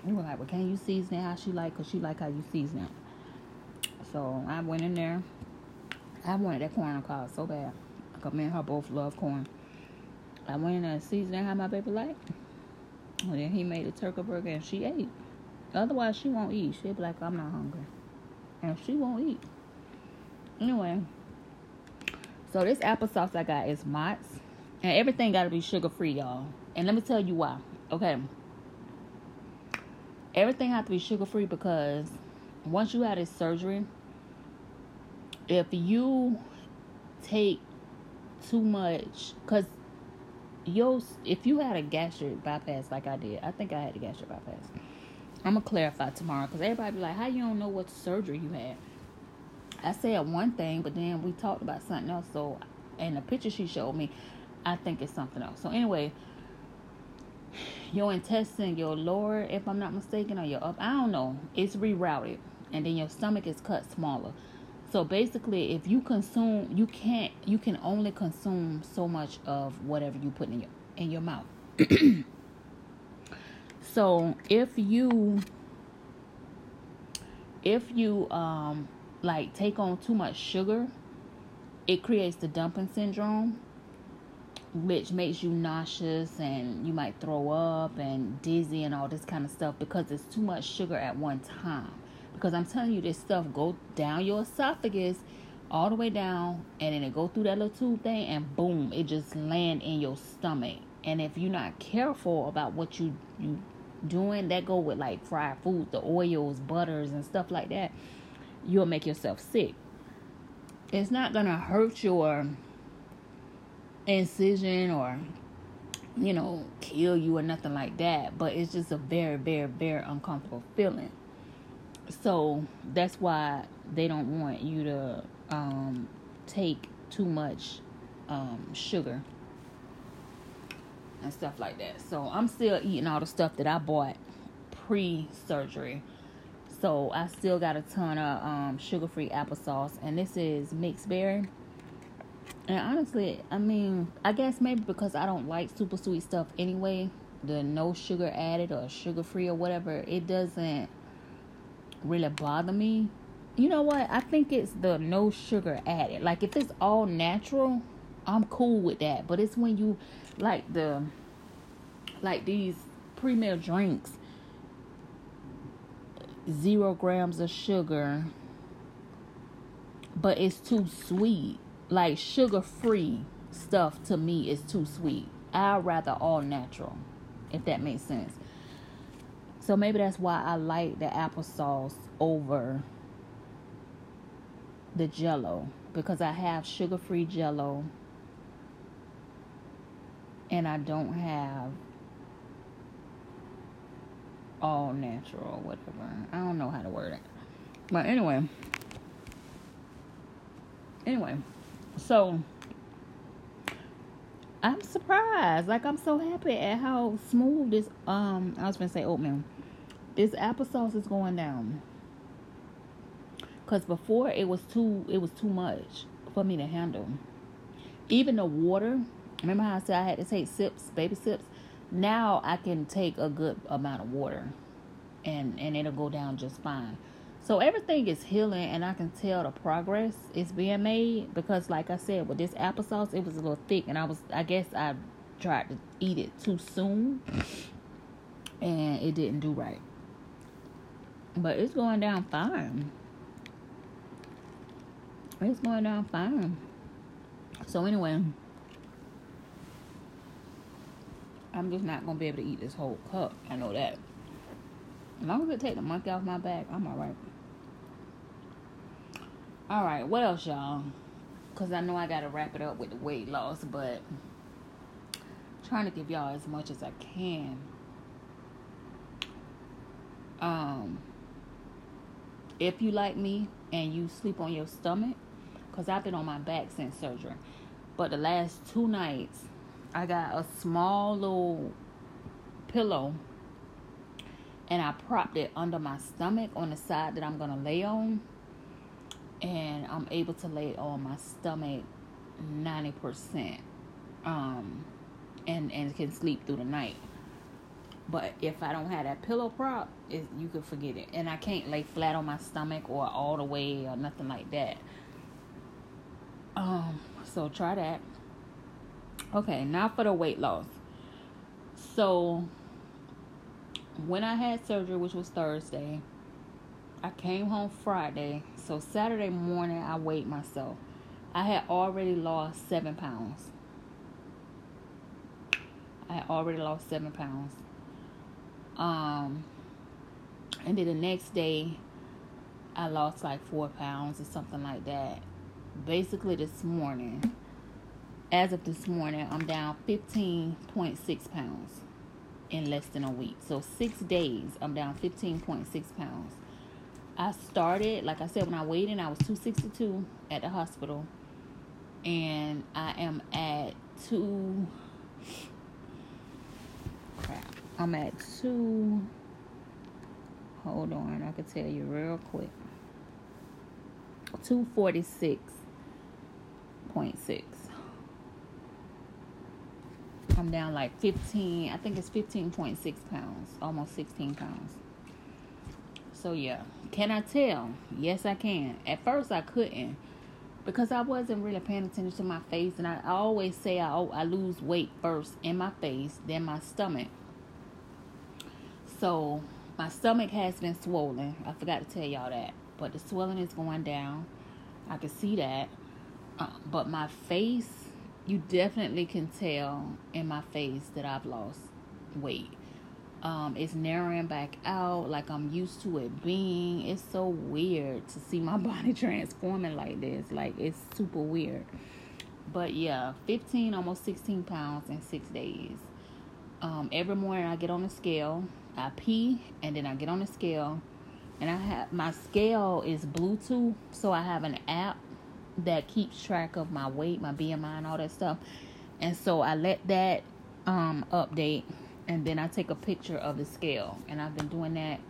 we were like, well, can you season it how she like? Cause she like how you season it. So I went in there. I wanted that corn on the cob so bad. Cause me and her both love corn. I went in and seasoned how my baby like. And then he made a turkey burger and she ate. Otherwise, she won't eat. She'll be like, I'm not hungry. And she won't eat. Anyway, so this applesauce I got is Mott's. And everything got to be sugar free, y'all. And let me tell you why. Okay. Everything has to be sugar free because once you had this surgery, if you take too much, because yo, if you had a gastric bypass like I did, I think I had a gastric bypass. I'm gonna clarify tomorrow because everybody be like, "How you don't know what surgery you had?" I said one thing, but then we talked about something else. So, in the picture she showed me, I think it's something else. So anyway, your intestine, your lower, if I'm not mistaken, or your up, I don't know, it's rerouted, and then your stomach is cut smaller. So basically, if you consume, you can't, you can only consume so much of whatever you put in your in your mouth. so if you if you um like take on too much sugar, it creates the dumping syndrome which makes you nauseous and you might throw up and dizzy and all this kind of stuff because it's too much sugar at one time. Because I'm telling you, this stuff go down your esophagus all the way down and then it go through that little tube thing and boom, it just land in your stomach. And if you're not careful about what you you doing, that go with like fried food, the oils, butters and stuff like that, you'll make yourself sick. It's not gonna hurt your incision or you know kill you or nothing like that but it's just a very very very uncomfortable feeling so that's why they don't want you to um, take too much um, sugar and stuff like that. So i'm still eating all the stuff that i bought pre-surgery. So i still got a ton of um, sugar-free applesauce and this is mixed berry. And honestly, I mean, I guess maybe because I don't like super sweet stuff anyway, the no sugar added or sugar free or whatever, it doesn't really bother me. You know what? I think it's the no sugar added. Like if it's all natural, I'm cool with that. But it's when you like the like these pre-meal drinks, zero grams of sugar, but it's too sweet like sugar free stuff to me is too sweet. I'd rather all natural, if that makes sense. So maybe that's why I like the applesauce over the jello because I have sugar free jello and I don't have all natural whatever. I don't know how to word it. But anyway. Anyway. So I'm surprised. Like I'm so happy at how smooth this um I was gonna say oatmeal. This applesauce is going down. Cause before it was too it was too much for me to handle. Even the water, remember how I said I had to take sips, baby sips? Now I can take a good amount of water and and it'll go down just fine. So everything is healing, and I can tell the progress is being made because, like I said, with this applesauce, it was a little thick, and I was, I guess, I tried to eat it too soon, and it didn't do right. But it's going down fine. It's going down fine. So anyway, I'm just not gonna be able to eat this whole cup. I know that. As long as it take the monkey off my back, I'm alright. All right, what else, y'all? Because I know I got to wrap it up with the weight loss, but trying to give y'all as much as I can. Um, if you like me and you sleep on your stomach, because I've been on my back since surgery, but the last two nights, I got a small little pillow and I propped it under my stomach on the side that I'm going to lay on. And I'm able to lay it on my stomach 90% um and and can sleep through the night but if I don't have that pillow prop it, you can forget it and I can't lay flat on my stomach or all the way or nothing like that um so try that okay now for the weight loss so when I had surgery which was Thursday I came home Friday, so Saturday morning I weighed myself. I had already lost seven pounds. I had already lost seven pounds. Um, and then the next day, I lost like four pounds or something like that. Basically, this morning, as of this morning, I'm down 15.6 pounds in less than a week. So, six days, I'm down 15.6 pounds. I started, like I said, when I weighed in, I was 262 at the hospital. And I am at two. Crap. I'm at two. Hold on, I can tell you real quick. 246.6. I'm down like 15, I think it's 15.6 pounds, almost 16 pounds. So, yeah. Can I tell? Yes, I can. At first, I couldn't because I wasn't really paying attention to my face. And I, always say I, I lose weight first in my face, then my stomach. So, my stomach has been swollen. I forgot to tell y'all that. But the swelling is going down. I can see that. Uh, but my face, you definitely can tell in my face that I've lost weight. Um, it's narrowing back out like I'm used to it being. It's so weird to see my body transforming like this. Like it's super weird. But yeah, 15, almost 16 pounds in six days. Um, every morning I get on the scale, I pee, and then I get on the scale, and I have my scale is Bluetooth, so I have an app that keeps track of my weight, my BMI, and all that stuff. And so I let that um, update, and then I take a picture of the scale. And I've been doing that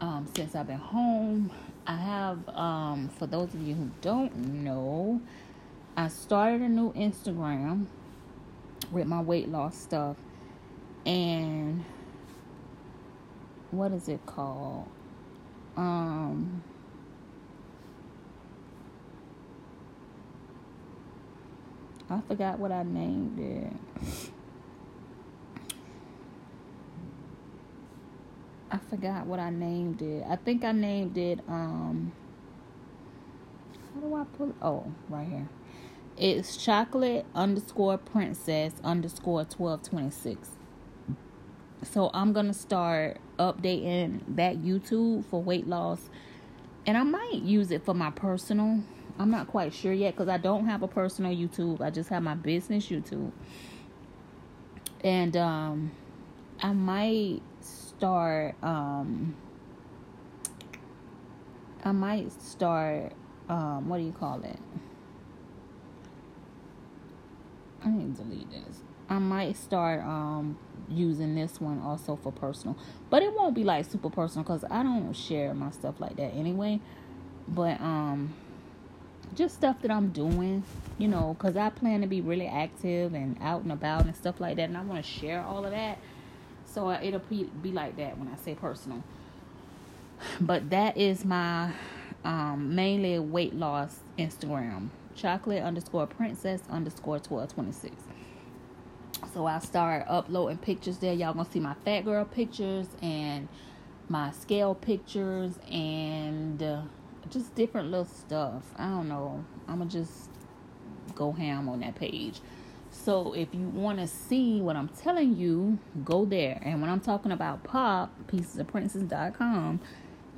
um, since I've been home. I have, um, for those of you who don't know, I started a new Instagram with my weight loss stuff, and what is it called? Um, I forgot what I named it. I forgot what I named it. I think I named it um how do I pull oh right here. It's chocolate underscore princess underscore twelve twenty six. So I'm gonna start updating that YouTube for weight loss, and I might use it for my personal. I'm not quite sure yet because I don't have a personal YouTube. I just have my business YouTube, and um, I might start. Um, I might start. Um, what do you call it? I need to delete this. I might start um using this one also for personal. But it won't be like super personal because I don't share my stuff like that anyway. But um just stuff that I'm doing, you know, because I plan to be really active and out and about and stuff like that. And I want to share all of that. So it'll be, like that when I say personal. But that is my um, mainly weight loss Instagram. Chocolate underscore princess underscore 1226. So I start uploading pictures there. Y'all gonna see my fat girl pictures and my scale pictures and uh, just different little stuff. I don't know. I'm gonna just go ham on that page. So if you want to see what I'm telling you, go there. And when I'm talking about pop, piecesofprincess.com,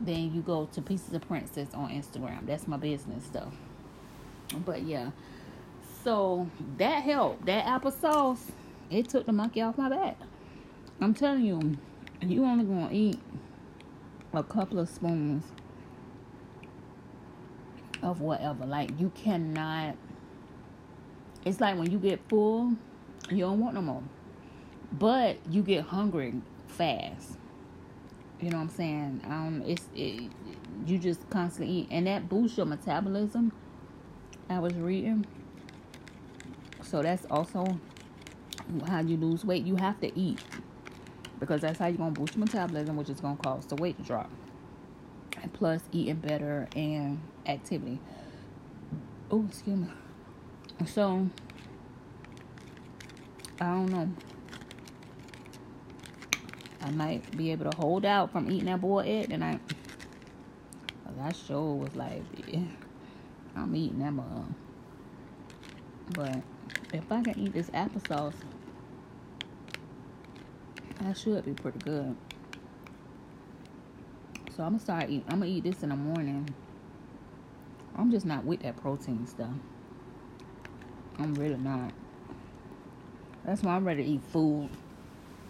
then you go to Pieces of Princess on Instagram. That's my business stuff. But yeah. So that helped. That applesauce it took the monkey off my back. I'm telling you, you only gonna eat a couple of spoons of whatever. Like you cannot. It's like when you get full, you don't want no more. But you get hungry fast. You know what I'm saying? Um, it's it, you just constantly eat, and that boosts your metabolism. I was reading, so that's also how you lose weight, you have to eat because that's how you're gonna boost your metabolism, which is gonna cause the weight to drop. And plus, eating better and activity. Oh, excuse me. So, I don't know. I might be able to hold out from eating that boiled egg tonight. That show was like, yeah, I'm eating that mug. But if I can eat this applesauce, that should be pretty good. So I'm gonna start eating. I'm gonna eat this in the morning. I'm just not with that protein stuff. I'm really not. That's why I'm ready to eat food.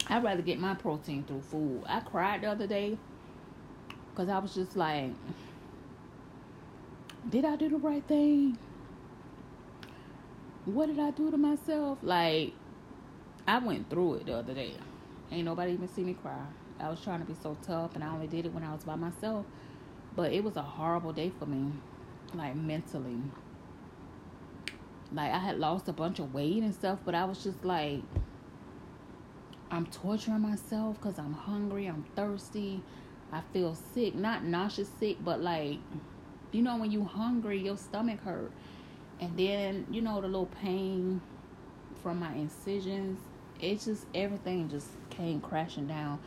I'd rather get my protein through food. I cried the other day because I was just like, did I do the right thing? What did I do to myself? Like, I went through it the other day Ain't nobody even see me cry. I was trying to be so tough, and I only did it when I was by myself. But it was a horrible day for me, like mentally. Like I had lost a bunch of weight and stuff, but I was just like, I'm torturing myself because I'm hungry, I'm thirsty, I feel sick, not nauseous sick, but like, you know, when you hungry, your stomach hurt, and then you know the little pain from my incisions. It's just everything just came crashing down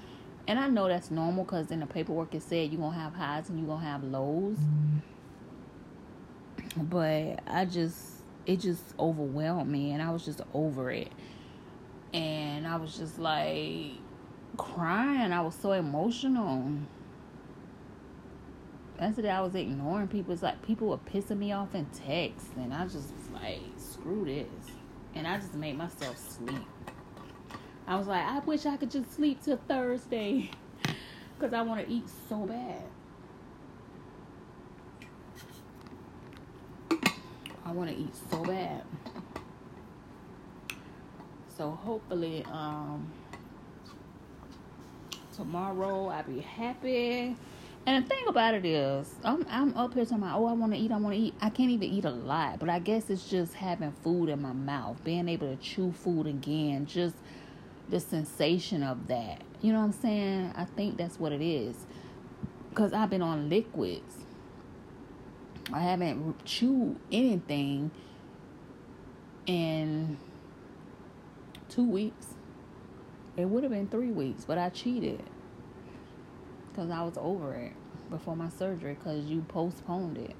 and I know that's normal because in the paperwork it said you're gonna have highs and you're gonna have lows. But I just it just overwhelmed me and I was just over it. And I was just like crying. I was so emotional. That's Yesterday I was ignoring people. It's like people were pissing me off in text and I just was like, screw this. And I just made myself sleep. I was like, I wish I could just sleep till Thursday because I want to eat so bad. I want to eat so bad. So hopefully, um, tomorrow I'll be happy. And the thing about it is, I'm I'm up here talking about, oh, I want to eat, I want to eat. I can't even eat a lot, but I guess it's just having food in my mouth, being able to chew food again, just the sensation of that. You know what I'm saying? I think that's what it is. Because I've been on liquids. I haven't chewed anything in two weeks. It would have been three weeks, but I cheated. Because I was over it before my surgery because you postponed it.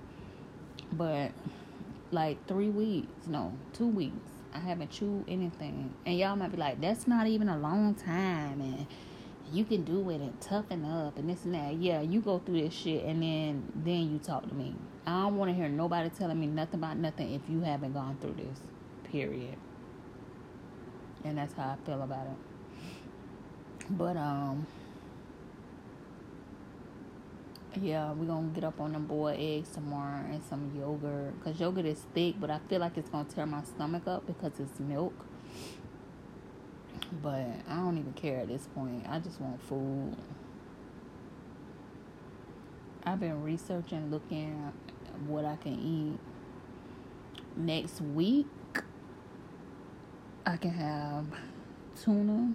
But like three weeks, no, two weeks. I haven't chewed anything. And y'all might be like, that's not even a long time and you can do it and toughen up and this and that. Yeah, you go through this shit and then then you talk to me. I don't want to hear nobody telling me nothing about nothing if you haven't gone through this. Period. And that's how I feel about it. But um yeah, we're gonna get up on them boiled eggs tomorrow and some yogurt. Cause yogurt is thick, but I feel like it's gonna tear my stomach up because it's milk. But I don't even care at this point. I just want food. I've been researching, looking at what I can eat. Next week, I can have tuna,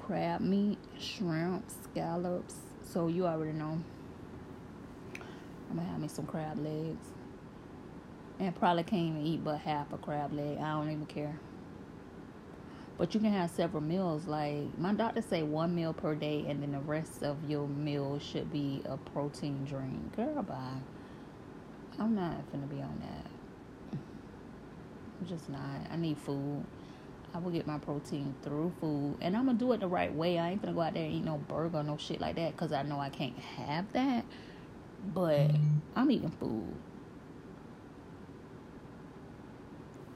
crab meat, shrimp, scallops, so you already know. I'm gonna have me some crab legs. And probably can't even eat but half a crab leg. I don't even care. But you can have several meals. Like my doctor say one meal per day and then the rest of your meal should be a protein drink. Girl bye. I'm not gonna be on that. I'm just not. I need food. I will get my protein through food, and I'm gonna do it the right way. I ain't gonna go out there and eat no burger, no shit like that, cause I know I can't have that. But I'm eating food.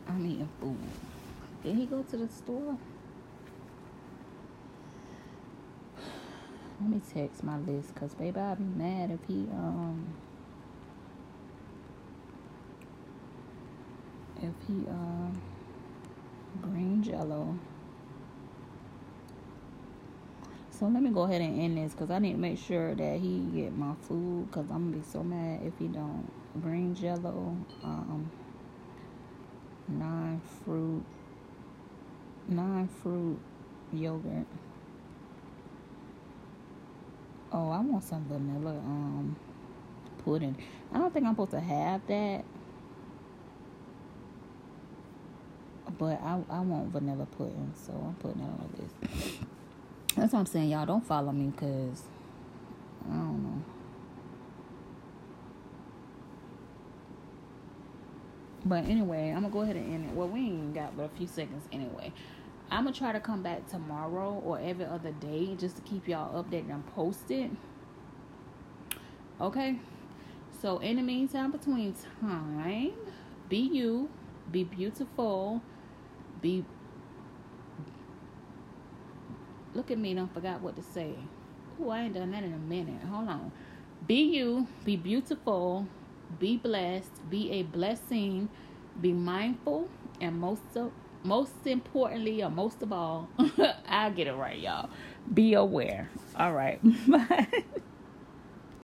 I'm eating food. Did he go to the store? Let me text my list, cause baby, I'd be mad if he um if he um. Uh, green jello. So let me go ahead and end this because I need to make sure that he get my food because I'm gonna be so mad if he don't. Green jello, um, nine fruit, nine fruit yogurt. Oh, I want some vanilla um pudding. I don't think I'm supposed to have that But I, I want vanilla pudding, so I'm putting it on the list. That's what I'm saying, y'all. Don't follow me because I don't know. But anyway, I'm gonna go ahead and end it. Well, we ain't got but a few seconds anyway. I'm gonna try to come back tomorrow or every other day just to keep y'all updated and posted. Okay. So in the meantime, between time, be you, be beautiful be look at me don't forgot what to say oh i ain't done that in a minute hold on be you be beautiful be blessed be a blessing be mindful and most of most importantly, or most of all, I'll get it right, y'all. Be aware. All right. Bye.